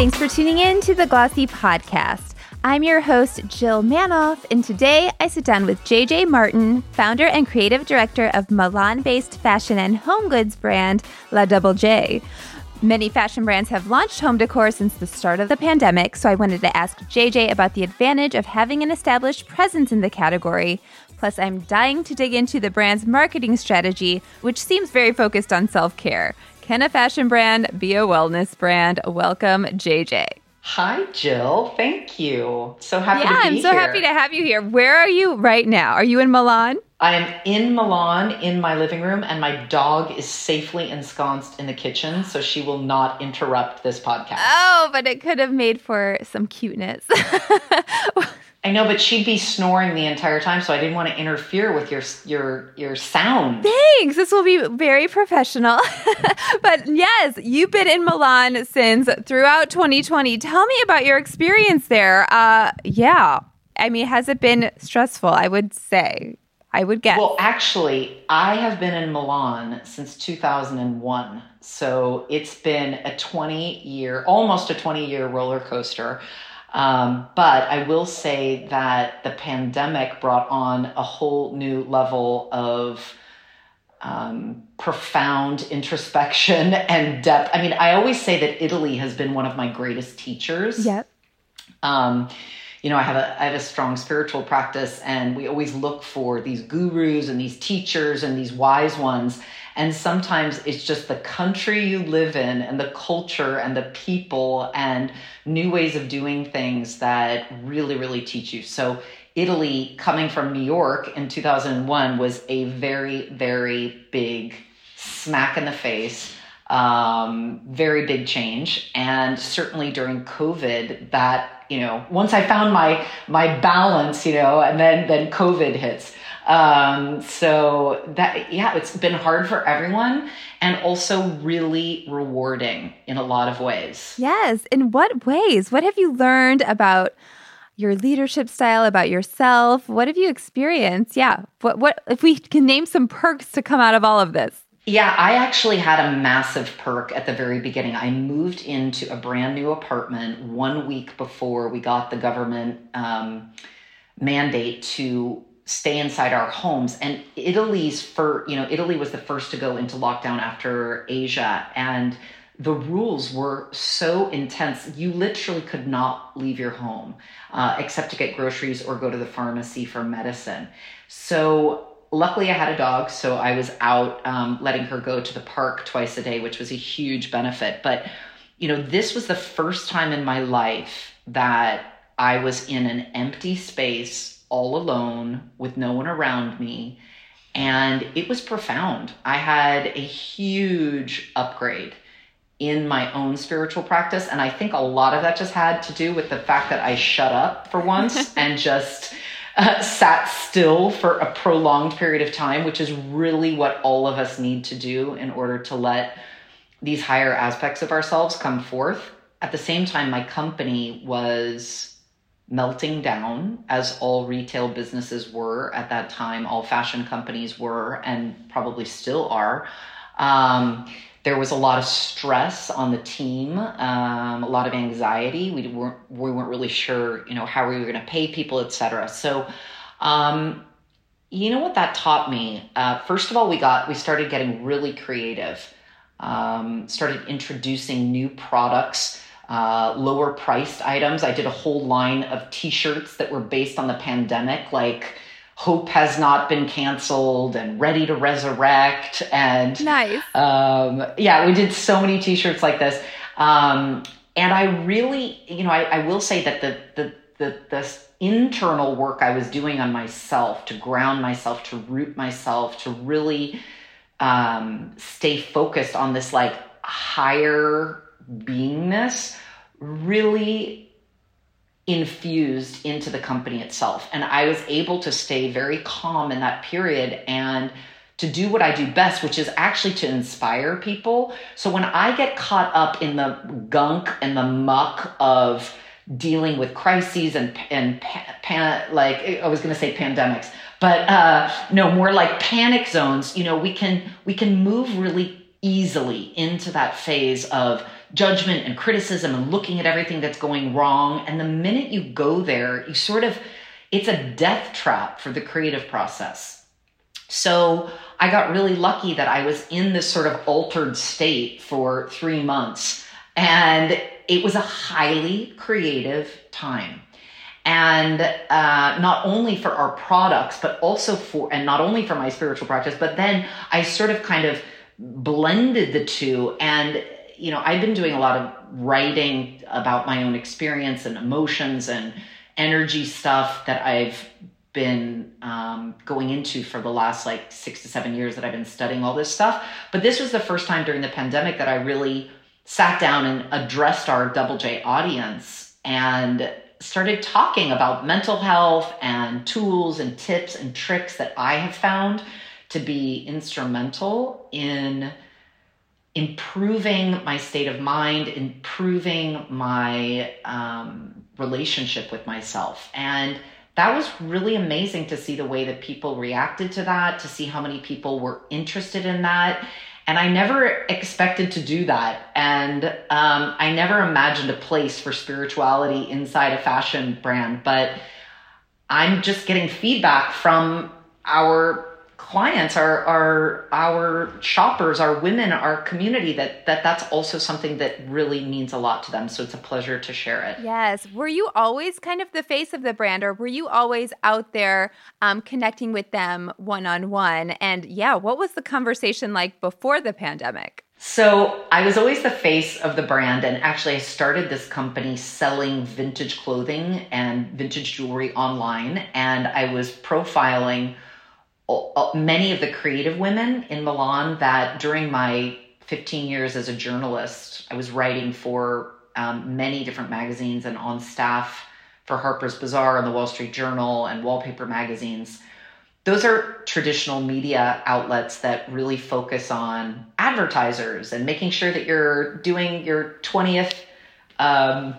Thanks for tuning in to the Glossy Podcast. I'm your host, Jill Manoff, and today I sit down with JJ Martin, founder and creative director of Milan based fashion and home goods brand La Double J. Many fashion brands have launched home decor since the start of the pandemic, so I wanted to ask JJ about the advantage of having an established presence in the category. Plus, I'm dying to dig into the brand's marketing strategy, which seems very focused on self care. Can a fashion brand be a wellness brand? Welcome, JJ. Hi, Jill. Thank you. So happy yeah, to be here. I'm so here. happy to have you here. Where are you right now? Are you in Milan? I am in Milan in my living room, and my dog is safely ensconced in the kitchen, so she will not interrupt this podcast. Oh, but it could have made for some cuteness. I know, but she'd be snoring the entire time, so I didn't want to interfere with your your your sound. Thanks. This will be very professional. but yes, you've been in Milan since throughout 2020. Tell me about your experience there. Uh, yeah, I mean, has it been stressful? I would say. I would guess. Well, actually, I have been in Milan since 2001. So it's been a 20 year, almost a 20 year roller coaster. Um, but I will say that the pandemic brought on a whole new level of um, profound introspection and depth. I mean, I always say that Italy has been one of my greatest teachers. Yep. Um, you know, I have a I have a strong spiritual practice, and we always look for these gurus and these teachers and these wise ones. And sometimes it's just the country you live in and the culture and the people and new ways of doing things that really, really teach you. So, Italy, coming from New York in 2001, was a very, very big smack in the face, um, very big change. And certainly during COVID, that, you know, once I found my, my balance, you know, and then, then COVID hits. Um, so that, yeah, it's been hard for everyone and also really rewarding in a lot of ways. Yes. In what ways? What have you learned about your leadership style, about yourself? What have you experienced? Yeah. What, what, if we can name some perks to come out of all of this? Yeah, I actually had a massive perk at the very beginning. I moved into a brand new apartment one week before we got the government um, mandate to stay inside our homes. And italy's for you know italy was the first to go into lockdown after asia. And the rules were so intense you literally could not leave your home uh, except to get groceries or go to the pharmacy for medicine. So luckily i had a dog so i was out um, letting her go to the park twice a day which was a huge benefit. But you know this was the first time in my life that i was in an empty space all alone with no one around me. And it was profound. I had a huge upgrade in my own spiritual practice. And I think a lot of that just had to do with the fact that I shut up for once and just uh, sat still for a prolonged period of time, which is really what all of us need to do in order to let these higher aspects of ourselves come forth. At the same time, my company was melting down, as all retail businesses were at that time, all fashion companies were, and probably still are. Um, there was a lot of stress on the team, um, a lot of anxiety. We weren't we weren't really sure, you know, how we were going to pay people, etc. So, um, you know what that taught me? Uh, first of all, we got we started getting really creative. Um, started introducing new products uh, lower priced items. I did a whole line of t shirts that were based on the pandemic, like Hope Has Not Been Canceled and Ready to Resurrect. And nice. Um, yeah, we did so many t shirts like this. Um, and I really, you know, I, I will say that the, the, the, the internal work I was doing on myself to ground myself, to root myself, to really um, stay focused on this like higher beingness really infused into the company itself. And I was able to stay very calm in that period and to do what I do best, which is actually to inspire people. So when I get caught up in the gunk and the muck of dealing with crises and and pan, like I was going to say pandemics, but uh, no, more like panic zones. You know, we can we can move really easily into that phase of judgment and criticism and looking at everything that's going wrong. And the minute you go there, you sort of, it's a death trap for the creative process. So I got really lucky that I was in this sort of altered state for three months. And it was a highly creative time and uh, not only for our products but also for and not only for my spiritual practice but then i sort of kind of blended the two and you know i've been doing a lot of writing about my own experience and emotions and energy stuff that i've been um, going into for the last like six to seven years that i've been studying all this stuff. But this was the first time during the pandemic that i really sat down and addressed our double j audience and started talking about mental health and tools and tips and tricks that I have found to be instrumental in improving my state of mind, improving my um, relationship with myself. And that was really amazing to see the way that people reacted to that, to see how many people were interested in that. And I never expected to do that. And um, I never imagined a place for spirituality inside a fashion brand. But I'm just getting feedback from our clients, our our our shoppers, our women, our community that that that's also something that really means a lot to them. So it's a pleasure to share it. Yes. Were you always kind of the face of the brand, or were you always out there um, connecting with them one on one? And yeah, what was the conversation like before the pandemic? So I was always the face of the brand, and actually, I started this company selling vintage clothing and vintage jewelry online, and I was profiling many of the creative women in Milan that during my 15 years as a journalist, I was writing for um, many different magazines and on staff for Harper's Bazaar and the Wall Street Journal and wallpaper magazines. Those are traditional media outlets that really focus on advertisers and making sure that you're doing your 20th um,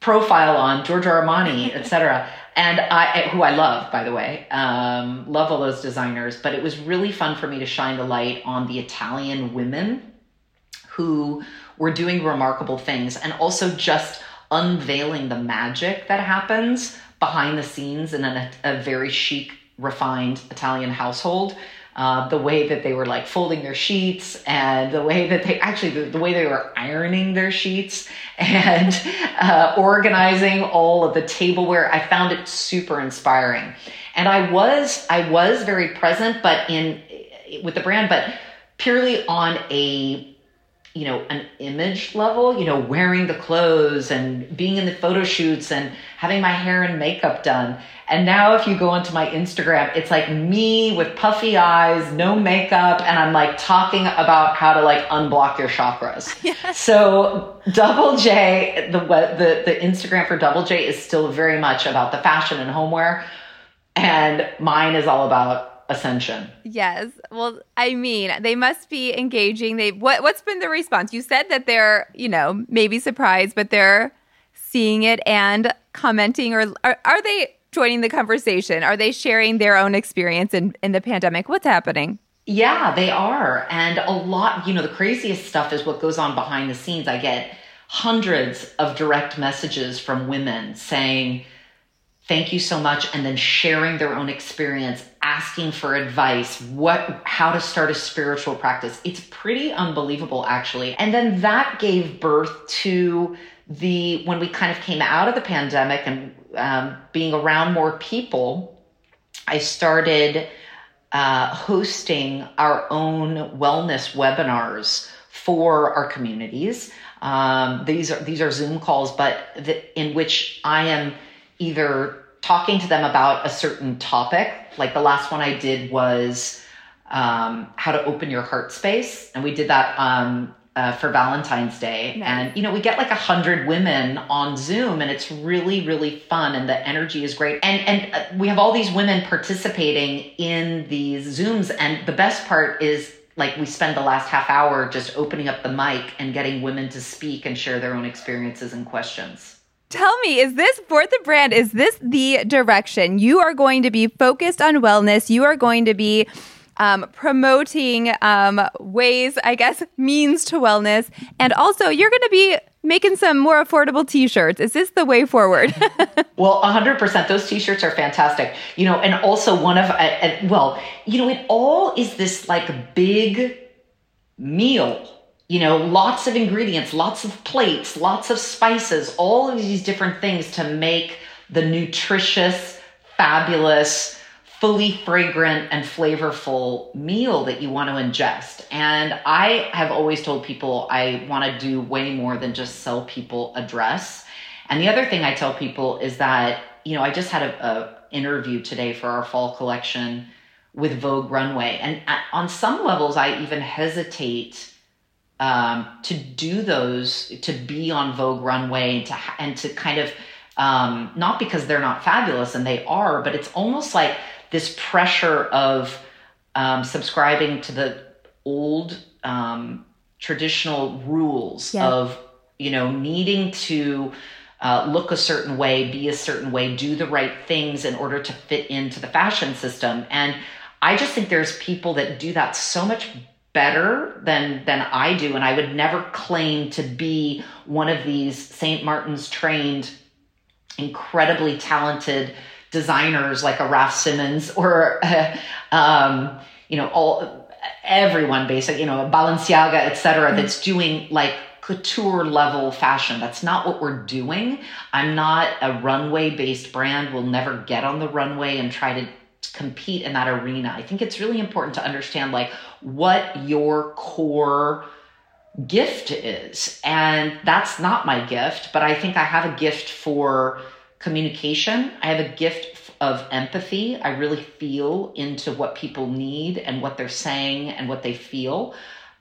profile on Giorgio Armani, et cetera and I, who I love, by the way, um, love all those designers. But it was really fun for me to shine the light on the Italian women who were doing remarkable things, and also just unveiling the magic that happens behind the scenes in a, a very chic, refined Italian household uh, the way that they were like folding their sheets and the way that they actually the, the way they were ironing their sheets and uh, organizing all of the tableware i found it super inspiring. And i was i was very present but in with the brand but purely on a you know an image level you know wearing the clothes and being in the photo shoots and having my hair and makeup done and now if you go onto my Instagram, it's like me with puffy eyes, no makeup, and I'm like talking about how to like unblock your chakras. Yes. So Double J, the, the the Instagram for Double J is still very much about the fashion and homeware, and mine is all about ascension. Yes. Well, I mean, they must be engaging. They what what's been the response? You said that they're, you know, maybe surprised, but they're seeing it and commenting or are, are they joining the conversation? Are they sharing their own experience in, in the pandemic? What's happening? Yeah, they are. And a lot, you know, the craziest stuff is what goes on behind the scenes. I get hundreds of direct messages from women saying, thank you so much and then sharing their own experience asking for advice what how to start a spiritual practice it's pretty unbelievable actually and then that gave birth to the when we kind of came out of the pandemic and um, being around more people, I started uh, hosting our own wellness webinars for our communities. Um, these are these are Zoom calls, but the, in which I am either talking to them about a certain topic. Like the last one I did was um, how to open your heart space, and we did that um, uh, for Valentine's Day. Nice. And, you know, we get like a hundred women on Zoom and it's really, really fun and the energy is great. And, and uh, we have all these women participating in these Zooms. And the best part is like we spend the last half hour just opening up the mic and getting women to speak and share their own experiences and questions. Tell me, is this for the brand? Is this the direction? You are going to be focused on wellness. You are going to be um, promoting um, ways, I guess, means to wellness. And also, you're going to be making some more affordable t-shirts. Is this the way forward? well, 100%. Those t-shirts are fantastic. You know, and also one of, uh, uh, well, you know, it all is this like big meal. You know, lots of ingredients, lots of plates, lots of spices, all of these different things to make the nutritious, fabulous, fully fragrant and flavorful meal that you want to ingest. And I have always told people I want to do way more than just sell people a dress. And the other thing I tell people is that, you know, I just had a, a interview today for our fall collection with Vogue Runway. And on some levels, I even hesitate um, to do those, to be on Vogue Runway and to, and to kind of, um, not because they're not fabulous and they are, but it's almost like this pressure of um, subscribing to the old um, traditional rules yeah. of you know needing to uh, look a certain way be a certain way do the right things in order to fit into the fashion system and i just think there's people that do that so much better than than i do and i would never claim to be one of these st martin's trained incredibly talented designers like a Raf Simons or, uh, um, you know, all everyone basic, you know, Balenciaga, etc. Mm-hmm. that's doing like couture level fashion. That's not what we're doing. I'm not a runway based brand. We'll never get on the runway and try to compete in that arena. I think it's really important to understand like what your core gift is. And that's not my gift, but I think I have a gift for communication. I have a gift of empathy. I really feel into what people need and what they're saying and what they feel.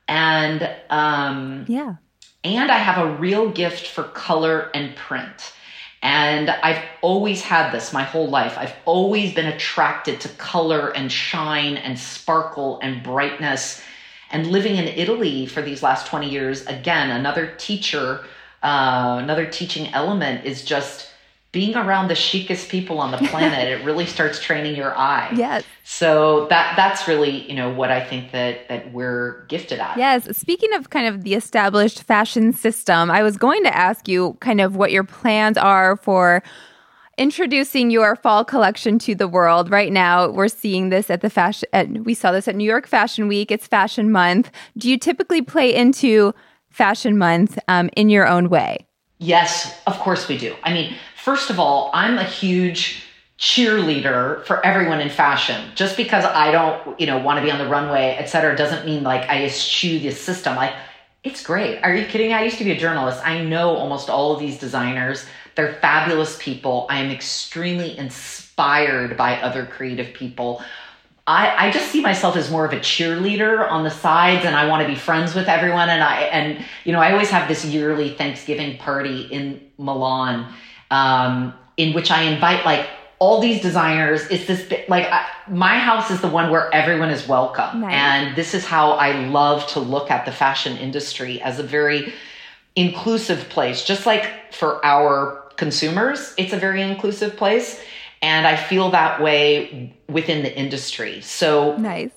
And um, yeah. And I have a real gift for color and print. And I've always had this my whole life. I've always been attracted to color and shine and sparkle and brightness. And living in Italy for these last 20 years, again, another teacher, uh, another teaching element is just being around the chicest people on the planet, it really starts training your eye. Yes. So that that's really, you know, what I think that that we're gifted at. Yes. Speaking of kind of the established fashion system, I was going to ask you kind of what your plans are for introducing your fall collection to the world. Right now, we're seeing this at the fashion at, we saw this at New York Fashion Week. It's Fashion Month. Do you typically play into Fashion Month um, in your own way? Yes, of course we do. I mean, first of all, I'm a huge cheerleader for everyone in fashion. Just because I don't, you know, want to be on the runway, et cetera, doesn't mean like I eschew the system. Like, it's great. Are you kidding? I used to be a journalist. I know almost all of these designers. They're fabulous people. I am extremely inspired by other creative people. I, I just see myself as more of a cheerleader on the sides and I want to be friends with everyone. And I, and, you know, I always have this yearly Thanksgiving party in Milan um, in which I invite like all these designers. It's this like I, my house is the one where everyone is welcome, nice. and this is how I love to look at the fashion industry as a very inclusive place. Just like for our consumers, it's a very inclusive place, and I feel that way within the industry. So nice.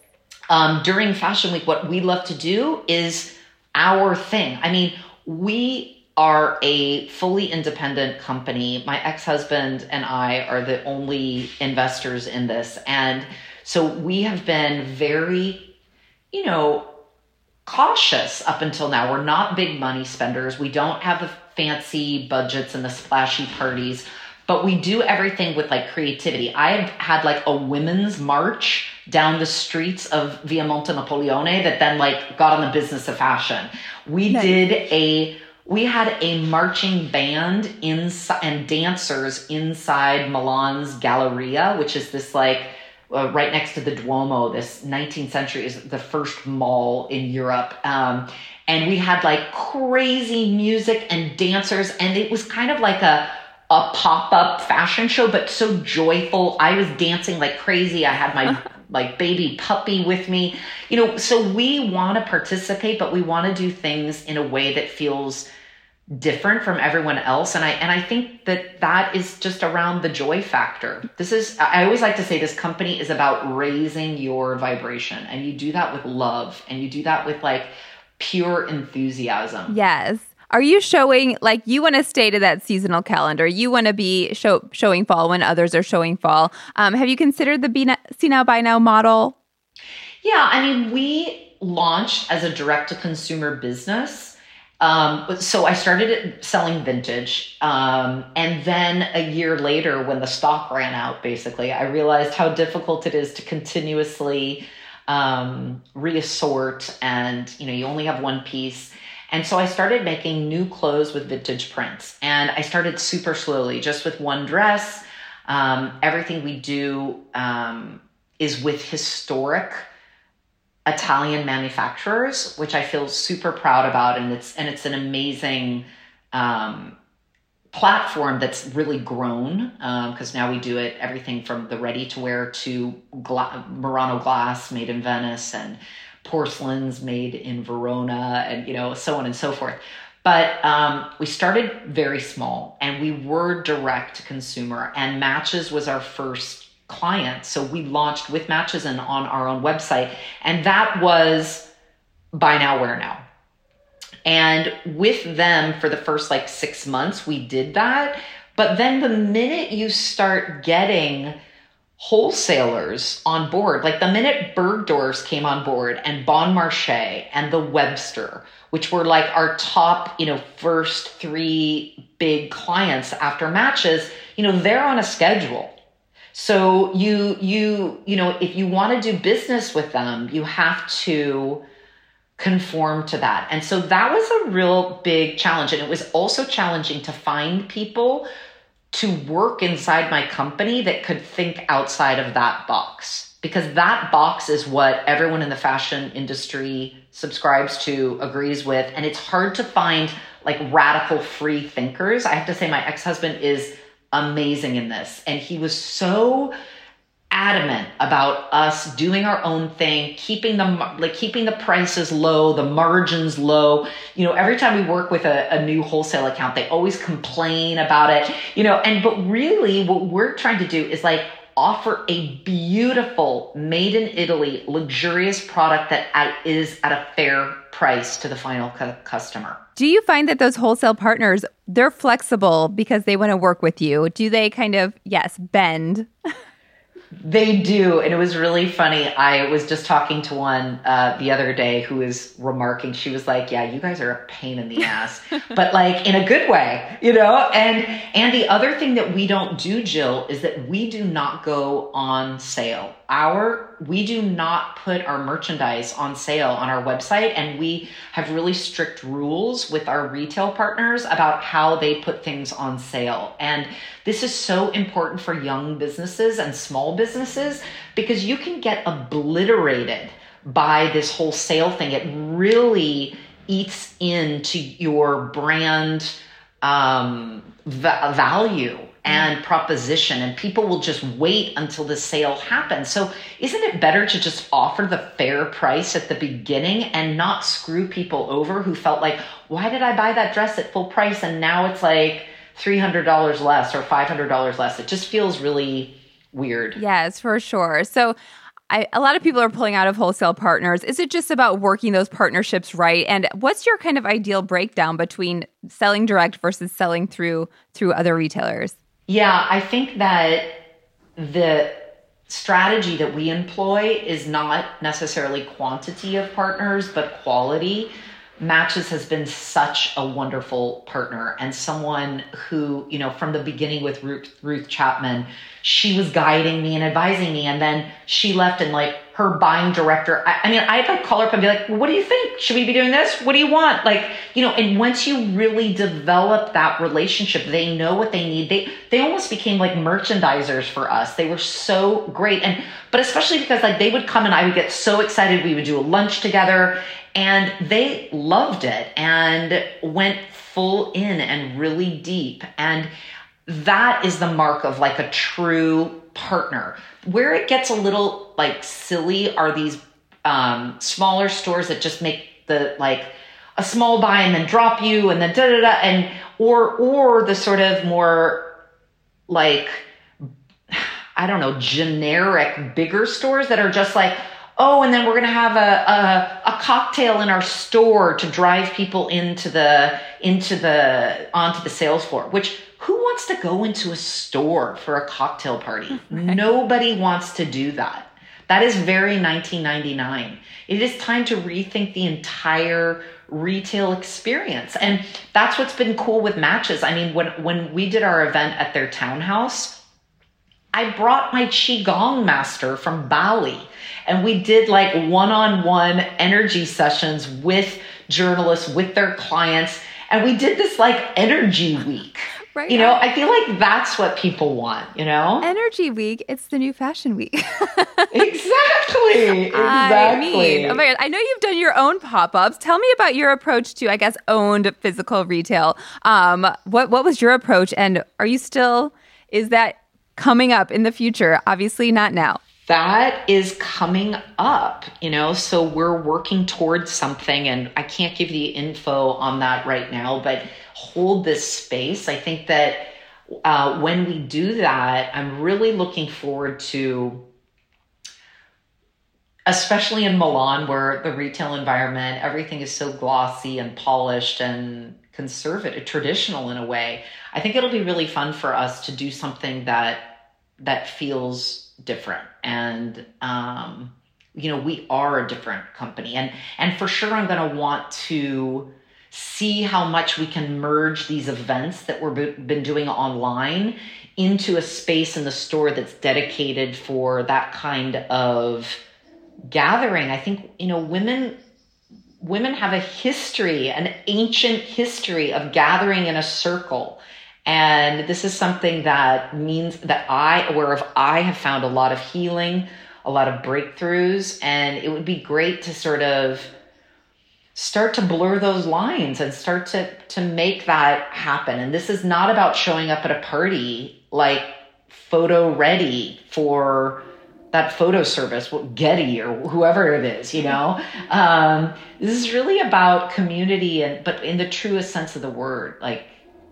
Um, during Fashion Week, what we love to do is our thing. I mean, we are a fully independent company. My ex husband and I are the only investors in this. And so we have been very, you know, cautious up until now. We're not big money spenders. We don't have the fancy budgets and the splashy parties, but we do everything with like creativity. I have had like a women's march down the streets of Via Monte Napoleone that then like got on the business of fashion. We nice. did a we had a marching band inside and dancers inside Milan's Galleria, which is this like uh, right next to the Duomo. This 19th century is the first mall in Europe. Um, and we had like crazy music and dancers, and it was kind of like a a pop up fashion show, but so joyful. I was dancing like crazy. I had my like baby puppy with me, you know. So we want to participate, but we want to do things in a way that feels different from everyone else. And i and i think that that is just around the joy factor. This is i always like to say this company is about raising your vibration. And you do that with love. And you do that with like pure enthusiasm. Yes. Are you showing like you want to stay to that seasonal calendar. You want to be show, showing fall when others are showing fall. Um, have you considered the be now, see now buy now model? Yeah. I mean we launched as a direct to consumer business um, so I started selling vintage. Um, and then a year later, when the stock ran out, basically, I realized how difficult it is to continuously um, reassort and, you know, you only have one piece. And so I started making new clothes with vintage prints. And I started super slowly, just with one dress. Um, everything we do um, is with historic Italian manufacturers, which I feel super proud about, and it's and it's an amazing um, platform that's really grown because um, now we do it everything from the ready to wear to gla- Murano glass made in Venice and porcelains made in Verona, and you know so on and so forth. But um, we started very small, and we were direct to consumer, and Matches was our first clients. So we launched with Matches and on our own website. And that was buy now, wear now. And with them for the first like six months, we did that. But then the minute you start getting wholesalers on board, like the minute Bergdorf's came on board and Bon Marché and the Webster, which were like our top, you know, first three big clients after matches, you know, they're on a schedule so you you you know if you want to do business with them, you have to conform to that. And so that was a real big challenge and it was also challenging to find people to work inside my company that could think outside of that box because that box is what everyone in the fashion industry subscribes to, agrees with, and it's hard to find like radical free thinkers. I have to say my ex-husband is amazing in this. And he was so adamant about us doing our own thing, keeping the like keeping the prices low, the margins low. You know, every time we work with a, a new wholesale account, they always complain about it. You know, and but really, what we're trying to do is like offer a beautiful made in Italy luxurious product that is at a fair price to the final cu- customer. Do you find that those wholesale partners they're flexible because they want to work with you? Do they kind of yes, bend? They do. And it was really funny. I was just talking to one uh, the other day who was remarking, she was like, Yeah, you guys are a pain in the ass, but like in a good way, you know? And and the other thing that we don't do, Jill, is that we do not go on sale. Our we do not put our merchandise on sale on our website and we have really strict rules with our retail partners about how they put things on sale. And this is so important for young businesses and small businesses because you can get obliterated by this whole sale thing. It really eats into your brand um, value and proposition and people will just wait until the sale happens. So isn't it better to just offer the fair price at the beginning and not screw people over who felt like, why did I buy that dress at full price and now it's like $300 less or $500 less? It just feels really weird. Yes, for sure. So I, a lot of people are pulling out of wholesale partners. Is it just about working those partnerships right? And what's your kind of ideal breakdown between selling direct versus selling through through other retailers? Yeah, I think that the strategy that we employ is not necessarily quantity of partners, but quality. Matches has been such a wonderful partner and someone who, you know, from the beginning with Ruth, Ruth Chapman, she was guiding me and advising me. And then she left and like her buying director, I, I mean, I'd like call her up and be like, well, what do you think? Should we be doing this? What do you want? Like, you know, and once you really develop that relationship, they know what they need. They, they almost became like merchandisers for us. They were so great. And, but especially because like they would come and I would get so excited. We would do a lunch together and they loved it and went full in and really deep. And that is the mark of like a true partner. Where it gets a little like silly are these um, smaller stores that just make the like a small buy and then drop you and then da da da and or or the sort of more like I don't know generic bigger stores that are just like oh and then we're to have a, a a cocktail in our store to drive people into the into the onto the sales floor which who wants to go into a store for a cocktail party right. nobody wants to do that that is very 1999 it is time to rethink the entire retail experience. And that's what's been cool with matches. I mean, when when we did our event at their townhouse, I brought my qigong master from Bali and we did like one-on-one energy sessions with journalists with their clients and we did this like energy week Right. You know, I feel like that's what people want, you know? Energy week, it's the new fashion week. exactly. Exactly. I mean, oh my God. I know you've done your own pop-ups. Tell me about your approach to, I guess, owned physical retail. Um, what what was your approach and are you still is that coming up in the future? Obviously not now that is coming up, you know, so we're working towards something and I can't give you info on that right now, but hold this space. I think that uh, when we do that, I'm really looking forward to, especially in Milan, where the retail environment, everything is so glossy and polished and conservative, traditional in a way. I think it'll be really fun for us to do something that that feels different. And um, you know we are a different company. And and for sure i'm going to want to see how much we can merge these events that we've been doing online into a space in the store that's dedicated for that kind of gathering. I think you know women women have a history an ancient history of gathering in a circle and this is something that means that I, aware of, I have found a lot of healing, a lot of breakthroughs, and it would be great to sort of start to blur those lines and start to to make that happen. And this is not about showing up at a party like photo ready for that photo service, Getty or whoever it is, you know. Um, this is really about community and but in the truest sense of the word, like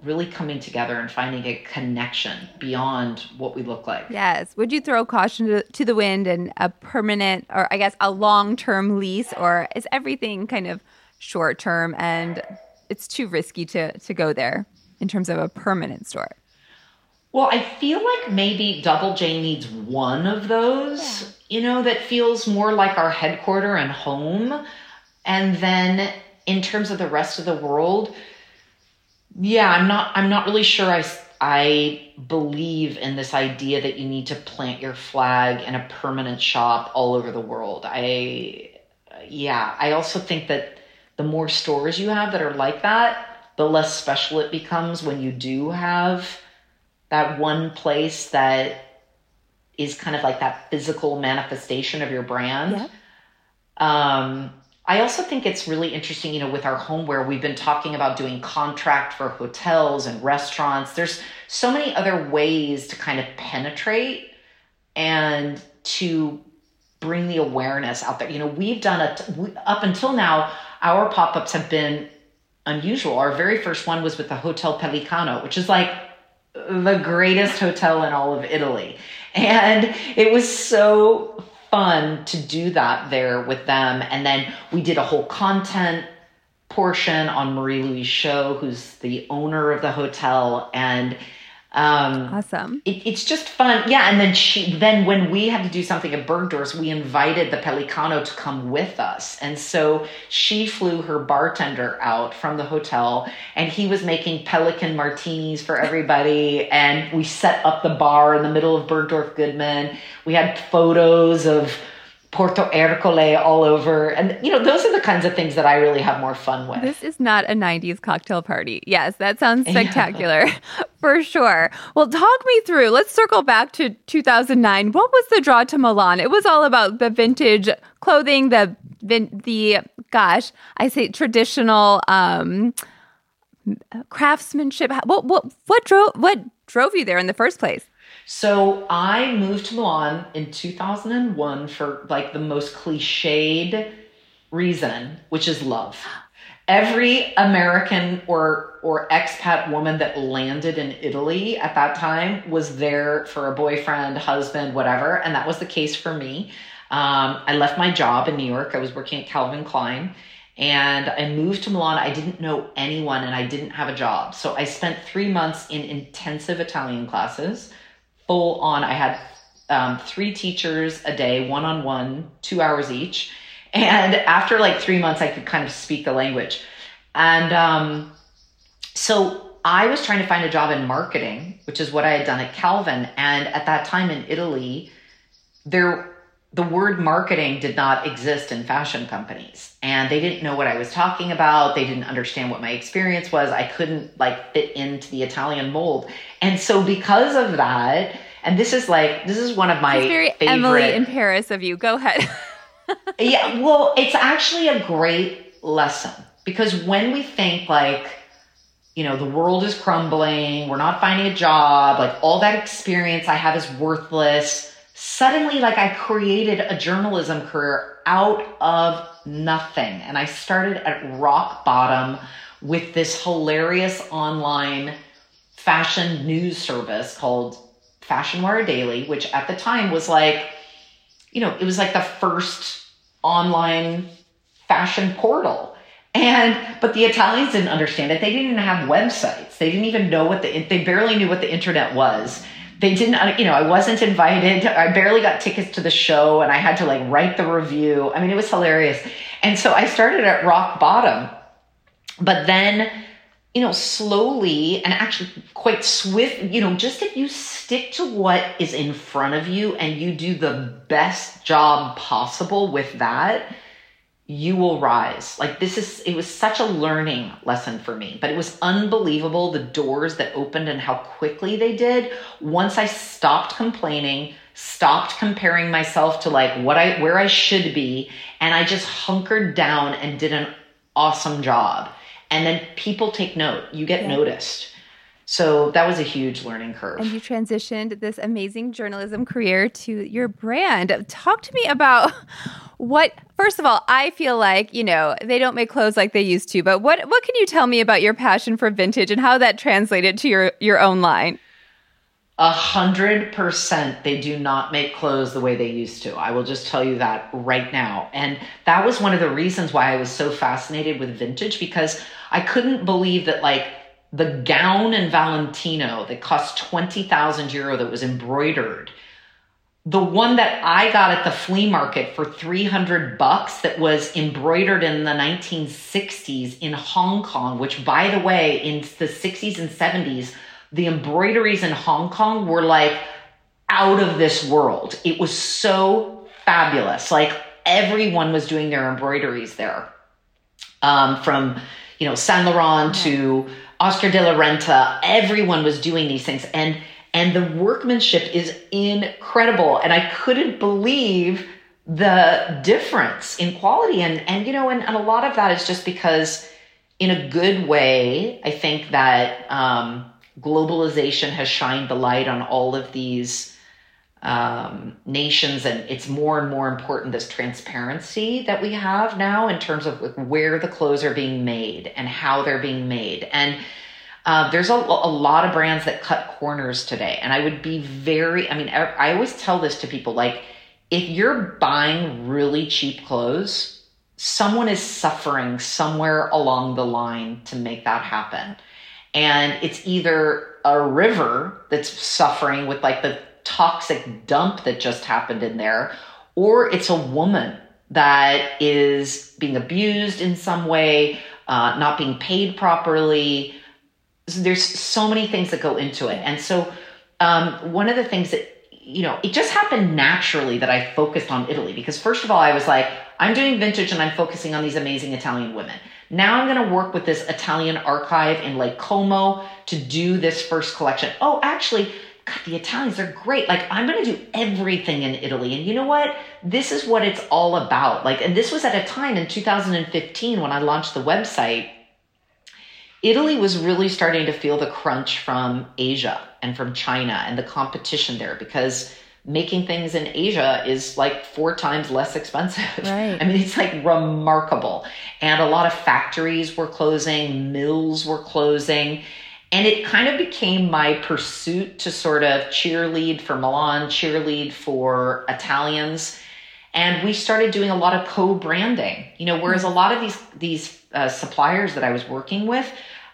really coming together and finding a connection beyond what we look like. Yes. Would you throw caution to, the wind and a permanent, or I guess a long term lease, or is everything kind of short term and it's too risky to, to go there in terms of a permanent store? Well, I feel like maybe Double J needs one of those, yeah. you know, that feels more like our headquarter and home. And then in terms of the rest of the world, yeah, I'm not I'm not really sure I I believe in this idea that you need to plant your flag in a permanent shop all over the world. I yeah, I also think that the more stores you have that are like that, the less special it becomes when you do have that one place that is kind of like that physical manifestation of your brand. Yeah. Um, I also think it's really interesting, you know, with our homeware, we've been talking about doing contract for hotels and restaurants. There's so many other ways to kind of penetrate and to bring the awareness out there. You know, we've done it up until now, our pop ups have been unusual. Our very first one was with the Hotel Pellicano, which is like the greatest hotel in all of Italy. And it was so fun to do that there with them. And then we did a whole content portion on Marie Louise Sciò, who's the owner of the hotel. And um, awesome. It, it's just fun. Yeah. And then she, then when we had to do something at Bergdorf's, we invited the Pellicano to come with us. And so she flew her bartender out from the hotel and he was making pelican martinis for everybody. and we set up the bar in the middle of Bergdorf Goodman. We had photos of, Porto Ercole all over. And, you know, those are the kinds of things that I really have more fun with. This is not a 90s cocktail party. Yes, that sounds spectacular for sure. Well, talk me through. Let's circle back to 2009. What was the draw to Milan? It was all about the vintage clothing, the, the gosh, I say traditional um, craftsmanship. What, what, what, drove, what drove you there in the first place? So I moved to Milan in 2001 for like the most cliched reason, which is love. every American or or expat woman that landed in Italy at that time was there for a boyfriend, husband, whatever, and that was the case for me. Um, I left my job in New York. I was working at Calvin Klein, and I moved to Milan. I didn't know anyone, and I didn't have a job, so I spent three months in intensive Italian classes, full on. I had um, three teachers a day, one on one, two hours each and after like three months, I could kind of speak the language. And um, so I was trying to find a job in marketing, which is what I had done at Calvin. And at that time in Italy, there the word marketing did not exist in fashion companies and they didn't know what I was talking about. They didn't understand what my experience was. I couldn't like fit into the Italian mold. And so because of that, and this is like this is one of my very favorite, Emily in Paris of you. Go ahead. yeah, well, it's actually a great lesson because when we think like, you know, the world is crumbling, we're not finding a job, like all that experience I have is worthless. Suddenly, like I created a journalism career out of nothing. And I started at rock bottom with this hilarious online fashion news service called Fashion Wire Daily, which at the time was like, you know, it was like the first online fashion portal. And but the Italians didn't understand it. They didn't even have websites. They didn't even know what the they barely knew what the internet was. They didn't you know, I wasn't invited. I barely got tickets to the show and I had to like write the review. I mean, it was hilarious. And so I started at rock bottom. But then you know, slowly and actually quite swift, you know, just if you stick to what is in front of you and you do the best job possible with that, you will rise. Like this is, it was such a learning lesson for me, but it was unbelievable the doors that opened and how quickly they did once I stopped complaining, stopped comparing myself to like what I, where I should be, and I just hunkered down and did an awesome job and then people take note you get yeah. noticed so that was a huge learning curve and you transitioned this amazing journalism career to your brand talk to me about what first of all i feel like you know they don't make clothes like they used to but what what can you tell me about your passion for vintage and how that translated to your your own line a hundred percent they do not make clothes the way they used to. I will just tell you that right now. And that was one of the reasons why I was so fascinated with vintage because I couldn't believe that like the gown in Valentino that cost 20,000 euro that was embroidered, the one that I got at the flea market for 300 bucks that was embroidered in the 1960s in Hong Kong, which by the way, in the 60s and 70s, the embroideries in Hong Kong were like out of this world. It was so fabulous. Like everyone was doing their embroideries there. Um, from, you know, Saint Laurent to Oscar de la Renta, everyone was doing these things. And and the workmanship is incredible. And I couldn't believe the difference in quality. And and you know, and, and a lot of that is just because in a good way, I think that um globalization has shined the light on all of these um, nations, and it's more and more important this transparency that we have now in terms of where the clothes are being made and how they're being made. And uh, there's a, a lot of brands that cut corners today, and I would be very. I mean, I, I always tell this to people like, if you're buying really cheap clothes, someone is suffering somewhere along the line to make that happen and it's either a river that's suffering with like the toxic dump that just happened in there, or it's a woman that is being abused in some way, uh, not being paid properly. So there's so many things that go into it. And so, um, one of the things that, you know, it just happened naturally that I focused on Italy because, first of all, I was like, I'm doing vintage and I'm focusing on these amazing Italian women. Now I'm going to work with this Italian archive in Lake Como to do this first collection. Oh, actually, God, the Italians are great. Like, I'm going to do everything in Italy. And you know what? This is what it's all about. Like, and this was at a time in 2015 when I launched the website. Italy was really starting to feel the crunch from Asia and from China and the competition there because making things in Asia is like four times less expensive. Right. I mean, it's like remarkable. And a lot of factories were closing, mills were closing. And it kind of became my pursuit to sort of cheerlead for Milan, cheerlead for Italians. And we started doing a lot of co-branding. You know, whereas a lot of these these uh, suppliers that I was working with,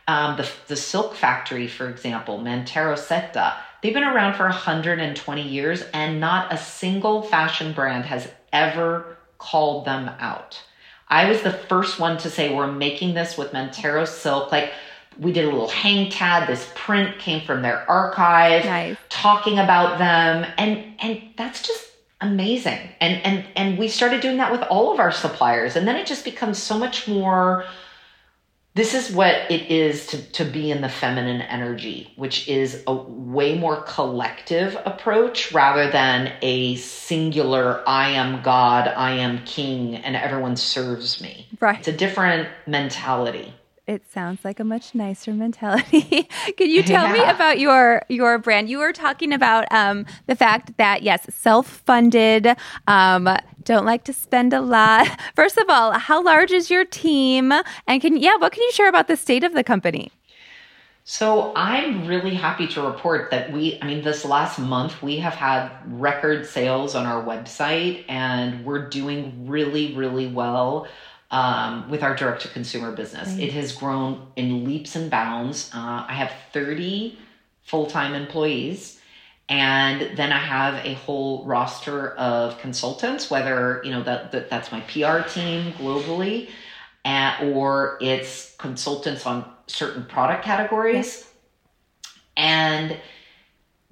um, the the silk factory, for example, Mantero Seta, They've been around for 120 years, and not a single fashion brand has ever called them out. I was the first one to say, We're making this with Mantero silk. Like, we did a little hang tag. This print came from their archive, nice. talking about them, and and that's just amazing. And and and we started doing that with all of our suppliers, and then it just becomes so much more this is what it is to, to be in the feminine energy, which is a way more collective approach rather than a singular, I am God, I am king, and everyone serves me. Right. It's a different mentality it sounds like a much nicer mentality. Can you tell yeah. me about your your brand? You were talking about um, the fact that yes, self funded. Um, don't like to spend a lot. First of all, how large is your team? And can yeah, what can you share about the state of the company? So I'm really happy to report that we, I mean, this last month we have had record sales on our website and we're doing really, really well um, with our direct to consumer business. Right. It has grown in leaps and bounds. Uh, I have 30 full time employees. And then I have a whole roster of consultants, whether you know that, that that's my PR team globally, or it's consultants on certain product categories. And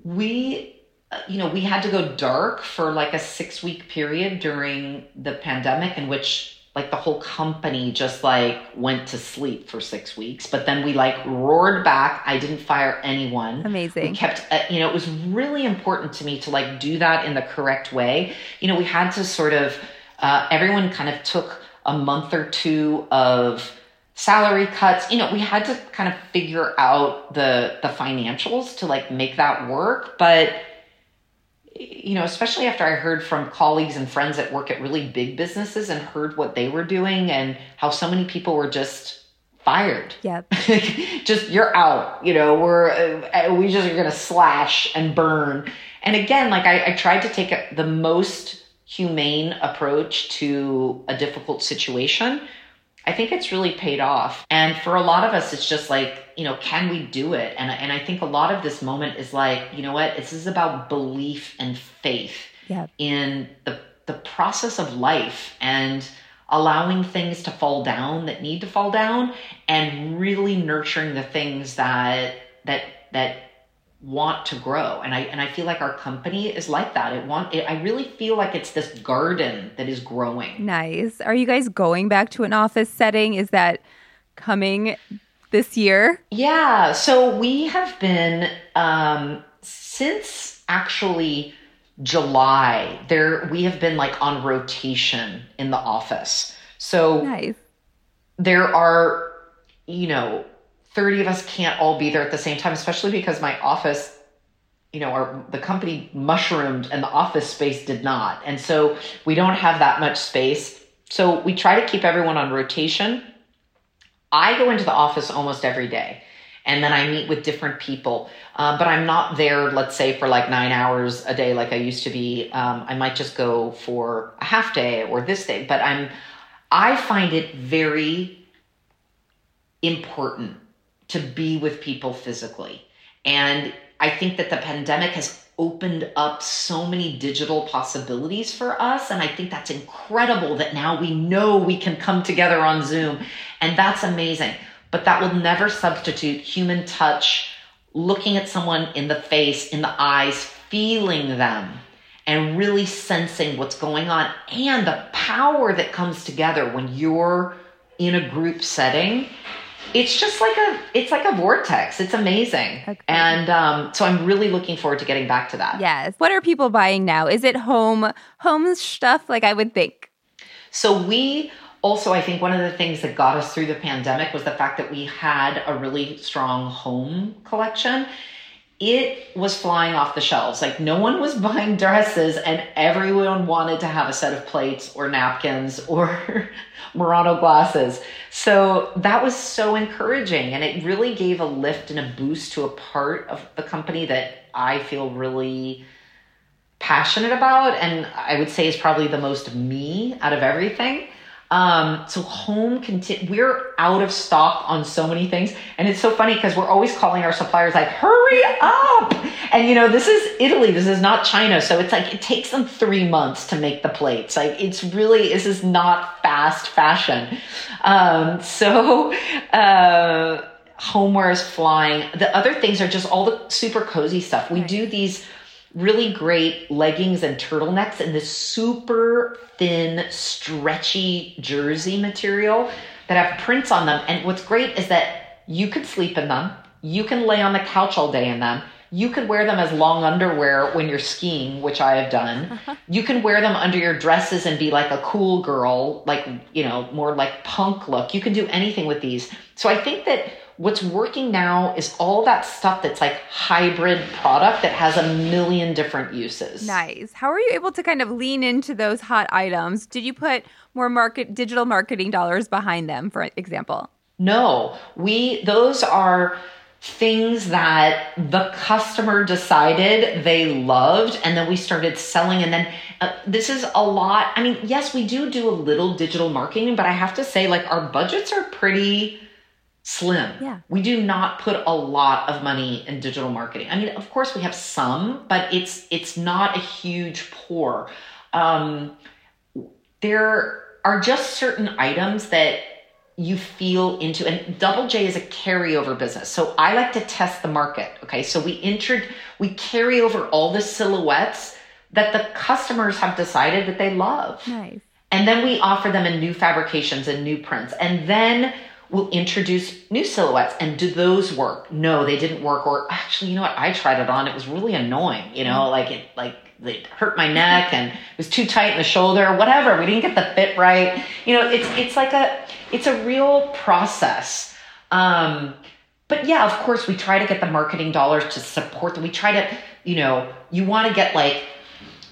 we you know, we had to go dark for like a six week period during the pandemic in which like the whole company just like went to sleep for six weeks but then we like roared back. I didn't fire anyone. Amazing. we kept uh, you know it was really important to me to like do that in the correct way. You know we had to sort of uh, everyone kind of took a month or two of salary cuts. You know we had to kind of figure out the the financials to like make that work but you know, especially after I heard from colleagues and friends that work at really big businesses and heard what they were doing and how so many people were just fired. Yep. just you're out. You know, we're uh, we just are going to slash and burn. And again, like I, I tried to take a, the most humane approach to a difficult situation I think it's really paid off. And for a lot of us, it's just like, you know, can we do it? And, and I think a lot of this moment is like, you know what? This is about belief and faith yep. in the, the process of life and allowing things to fall down that need to fall down and really nurturing the things that, that, that want to grow and i and i feel like our company is like that it want it, i really feel like it's this garden that is growing nice are you guys going back to an office setting is that coming this year yeah so we have been um since actually july there we have been like on rotation in the office so nice there are you know 30 of us can't all be there at the same time, especially because my office, you know, our, the company mushroomed and the office space did not. And so we don't have that much space. So we try to keep everyone on rotation. I go into the office almost every day and then I meet with different people. Uh, but I'm not there, let's say, for like nine hours a day like I used to be. Um, I might just go for a half day or this day, but I'm, I find it very important to be with people physically. And I think that the pandemic has opened up so many digital possibilities for us. And I think that's incredible that now we know we can come together on Zoom. And that's amazing. But that will never substitute human touch, looking at someone in the face, in the eyes, feeling them, and really sensing what's going on and the power that comes together when you're in a group setting it's just like a it's like a vortex. It's amazing. Okay. and um, so i'm really looking forward to getting back to that. Yes. What are people buying now? Is it home home stuff? Like i would think. So we also i think one of the things that got us through the pandemic was the fact that we had a really strong home collection it was flying off the shelves. Like no one was buying dresses and everyone wanted to have a set of plates or napkins or Murano glasses. So that was so encouraging and it really gave a lift and a boost to a part of the company that I feel really passionate about and I would say is probably the most me out of everything. Um, so home conti- we're out of stock on so many things. And it's so funny because we're always calling our suppliers like, hurry up. And you know, this is Italy. This is not China. So it's like, it takes them three months to make the plates. Like it's really, this is not fast fashion. Um, so, uh, homeware is flying. The other things are just all the super cozy stuff. We do these really great leggings and turtlenecks in this super thin, stretchy jersey material that have prints on them. And what's great is that you could sleep in them, you can lay on the couch all day in them. You could wear them as long underwear when you're skiing, which I have done. Uh-huh. You can wear them under your dresses and be like a cool girl, like, you know, more like punk look. You can do anything with these. So I think that what's working now is all that stuff that's like hybrid product that has a million different uses. Nice. How are you able to kind of lean into those hot items? Did you put more market digital marketing dollars behind them, for example? No. We those are things that the customer decided they loved and then we started selling and then uh, this is a lot i mean yes we do do a little digital marketing but i have to say like our budgets are pretty slim. Yeah. We do not put a lot of money in digital marketing. I mean of course we have some but it's it's not a huge pour. Um, there are just certain items that you feel into and double j is a carryover business. So i like to test the market okay? So we entered we carry over all the silhouettes that the customers have decided that they love. Nice. And then we offer them in new fabrications and new prints. And then we'll introduce new silhouettes. And do those work? No they didn't work. Or actually you know what? I tried it on. It was really annoying you know like it like it hurt my neck and it was too tight in the shoulder. Or whatever. We didn't get the fit right. You know it's it's like a it's a real process. Um, but yeah, of course, we try to get the marketing dollars to support them. We try to, you know, you want to get like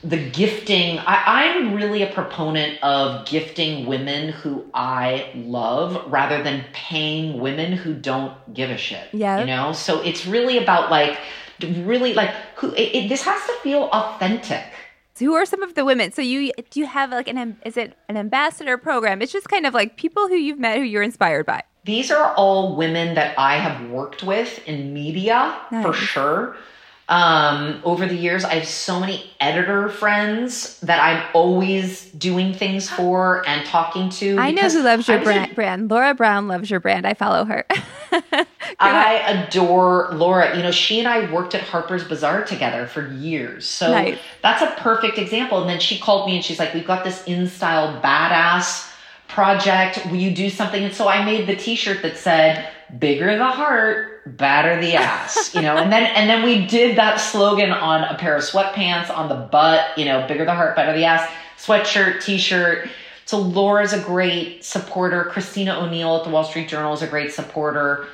the gifting. I, I'm really a proponent of gifting women who I love rather than paying women who don't give a shit. Yeah. You know, so it's really about like, really like who it, it, this has to feel authentic who are some of the women? So you do you have like an is it an ambassador program? It's just kind of like people who you've met who you're inspired by. These are all women that I have worked with in media nice. for sure. Um, over the years, I have so many editor friends that I'm always doing things for and talking to. I know who loves your brand, brand. Laura Brown loves your brand. I follow her. I adore Laura. You know, she and I worked at Harper's Bazaar together for years. So nice. that's a perfect example. And then she called me and she's like, We've got this InStyle badass project. Will you do something? And so I made the t shirt that said, Bigger the heart, batter the ass, you know, and then and then we did that slogan on a pair of sweatpants on the butt, you know, bigger the heart, better the ass, sweatshirt, t-shirt. So Laura's a great supporter. Kristina O'Neill at the Wall Street Journal is a great supporter.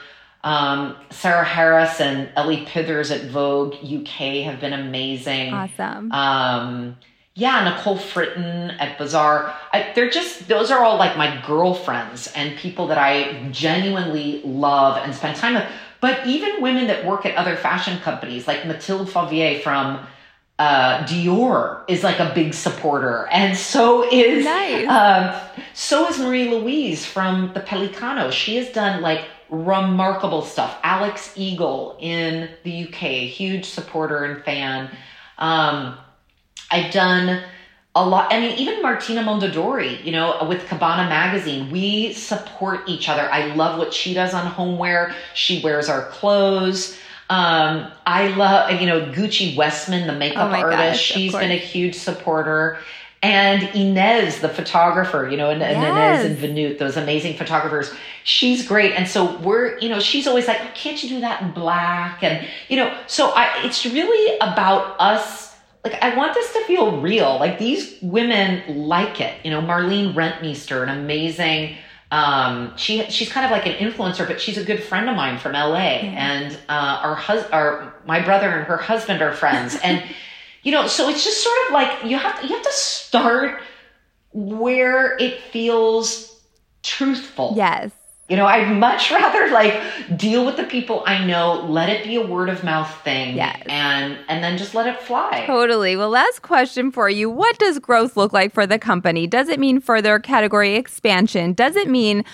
Um, Sarah Harris and Ellie Pithers at Vogue UK have been amazing. Awesome. Um, yeah, Nicole Fritton at Bazaar. I, they're just, those are all like my girlfriends and people that I genuinely love and spend time with. But even women that work at other fashion companies, like Mathilde Favier from uh, Dior is like a big supporter, and so is nice. um, so is Marie Louise from the Pellicano. She has done like remarkable stuff. Alex Eagle in the UK, huge supporter and fan. Um, I've done a lot. I mean, even Martina Mondadori, you know, with Cabana Magazine, we support each other. I love what she does on homeware. She wears our clothes. Um, I love, you know, Gucci Westman, the makeup oh artist. Gosh, She's been a huge supporter. And Inez, the photographer, you know, and, and yes. Inez and Vinoodh, those amazing photographers. She's great. And so we're, you know, she's always like, can't you do that in black? And, you know, so I, it's really about us like I want this to feel real. Like these women like it. You know, Marlien Rentmeester, an amazing Um, she she's kind of like an influencer, but she's a good friend of mine from LA, and uh, our hus our my brother and her husband are friends, and you know, so it's just sort of like you have to, you have to start where it feels truthful. Yes. You know, I'd much rather like deal with the people I know, let it be a word of mouth thing, Yes. and and then just let it fly. Totally. Well, last question for you. What does growth look like for the company? Does it mean further category expansion? Does it mean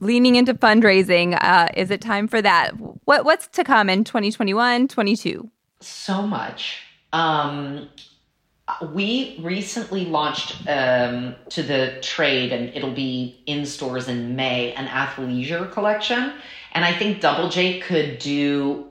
leaning into fundraising? Uh, is it time for that? What What's to come in 2021, 22? so much. Um, we recently launched um, to the trade, and it'll be in stores in May, an athleisure collection. And I think Double J could do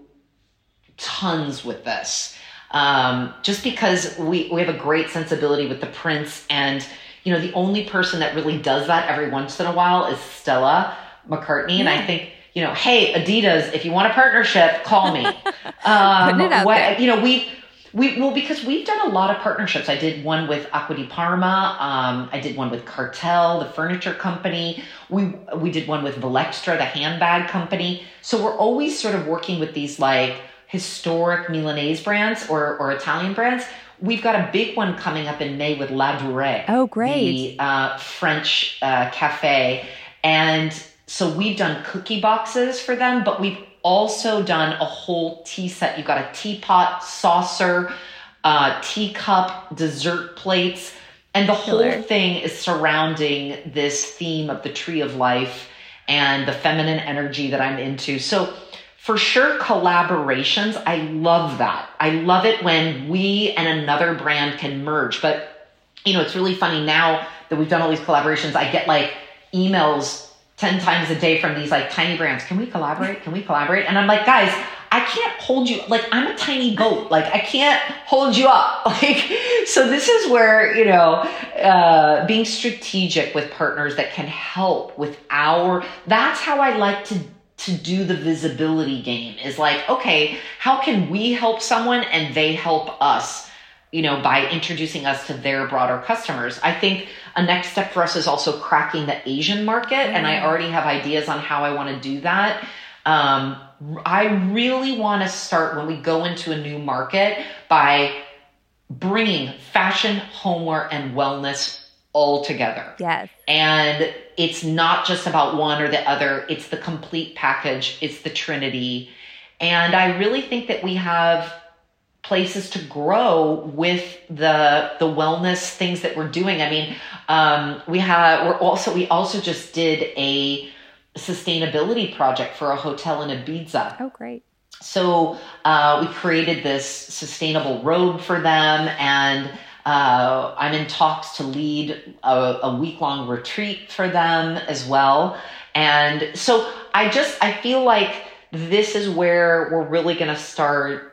tons with this. Um, just because we, we have a great sensibility with the prints, and you know, the only person that really does that every once in a while is Stella McCartney. And I think, you know, hey, Adidas, if you want a partnership, call me. Um, Putting it out what- there. you know, we we well because we've done a lot of partnerships. I did one with Acqua di Parma. Um, I did one with Kartell, the furniture company. We we did one with Valextra, the handbag company. So we're always sort of working with these like historic Milanese brands or or Italian brands. We've got a big one coming up in May with Ladurée. Oh, great. The uh, French uh, cafe. And so we've done cookie boxes for them, but we've also done a whole tea set. You've got a teapot, saucer, uh, teacup, dessert plates. And the Killer. whole thing is surrounding this theme of the tree of life and the feminine energy that I'm into. So, for sure, collaborations, I love that. I love it when we and another brand can merge. But, you know, it's really funny now that we've done all these collaborations, I get like emails 10 times a day from these like tiny brands. Can we collaborate? Can we collaborate? And I'm like, guys, I can't hold you like I'm a tiny boat. Like I can't hold you up. Like so this is where, you know, uh being strategic with partners that can help with our that's how I like to to do the visibility game is like, okay, how can we help someone and they help us? You know, by introducing us to their broader customers. I think a next step for us is also cracking the Asian market, and I already have ideas on how I want to do that. Um, I really want to start when we go into a new market by bringing fashion, homeware, and wellness all together. Yes. And it's not just about one or the other, it's the complete package, it's the trinity. And I really think that we have places to grow with the the wellness things that we're doing. I mean, um, we have we're also we also just did a sustainability project for a hotel in Ibiza. Oh, great. So uh, we created this sustainable robe for them, and uh, I'm in talks to lead a, a week long retreat for them as well. And so I just I feel like this is where we're really going to start,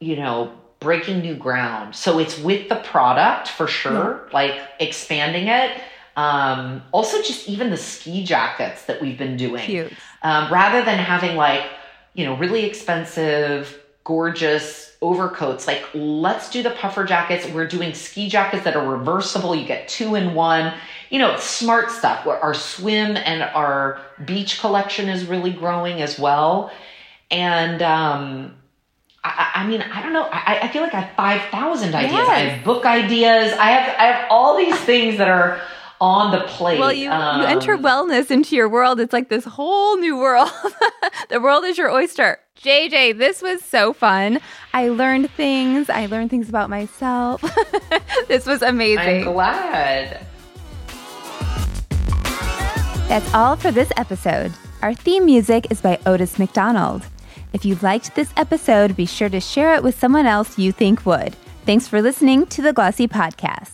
you know, breaking new ground. So it's with the product for sure, like expanding it. Um, also, just even the ski jackets that we've been doing. Cute. um, rather than having like you know really expensive gorgeous overcoats like let's do the puffer jackets. We're doing ski jackets that are reversible. You get two in one. You know smart stuff. Our swim and our beach collection is really growing as well. And um I, I mean, I don't know. I, I feel like I have five thousand ideas. I have book ideas. I have I have all these things that are on the plate. Well, you, you Um, enter wellness into your world. It's like this whole new world. the world is your oyster. JJ, this was so fun. I learned things. I learned things about myself. this was amazing. I'm glad. That's all for this episode. Our theme music is by Otis McDonald. If you liked this episode, be sure to share it with someone else you think would. Thanks for listening to the Glossy Podcast.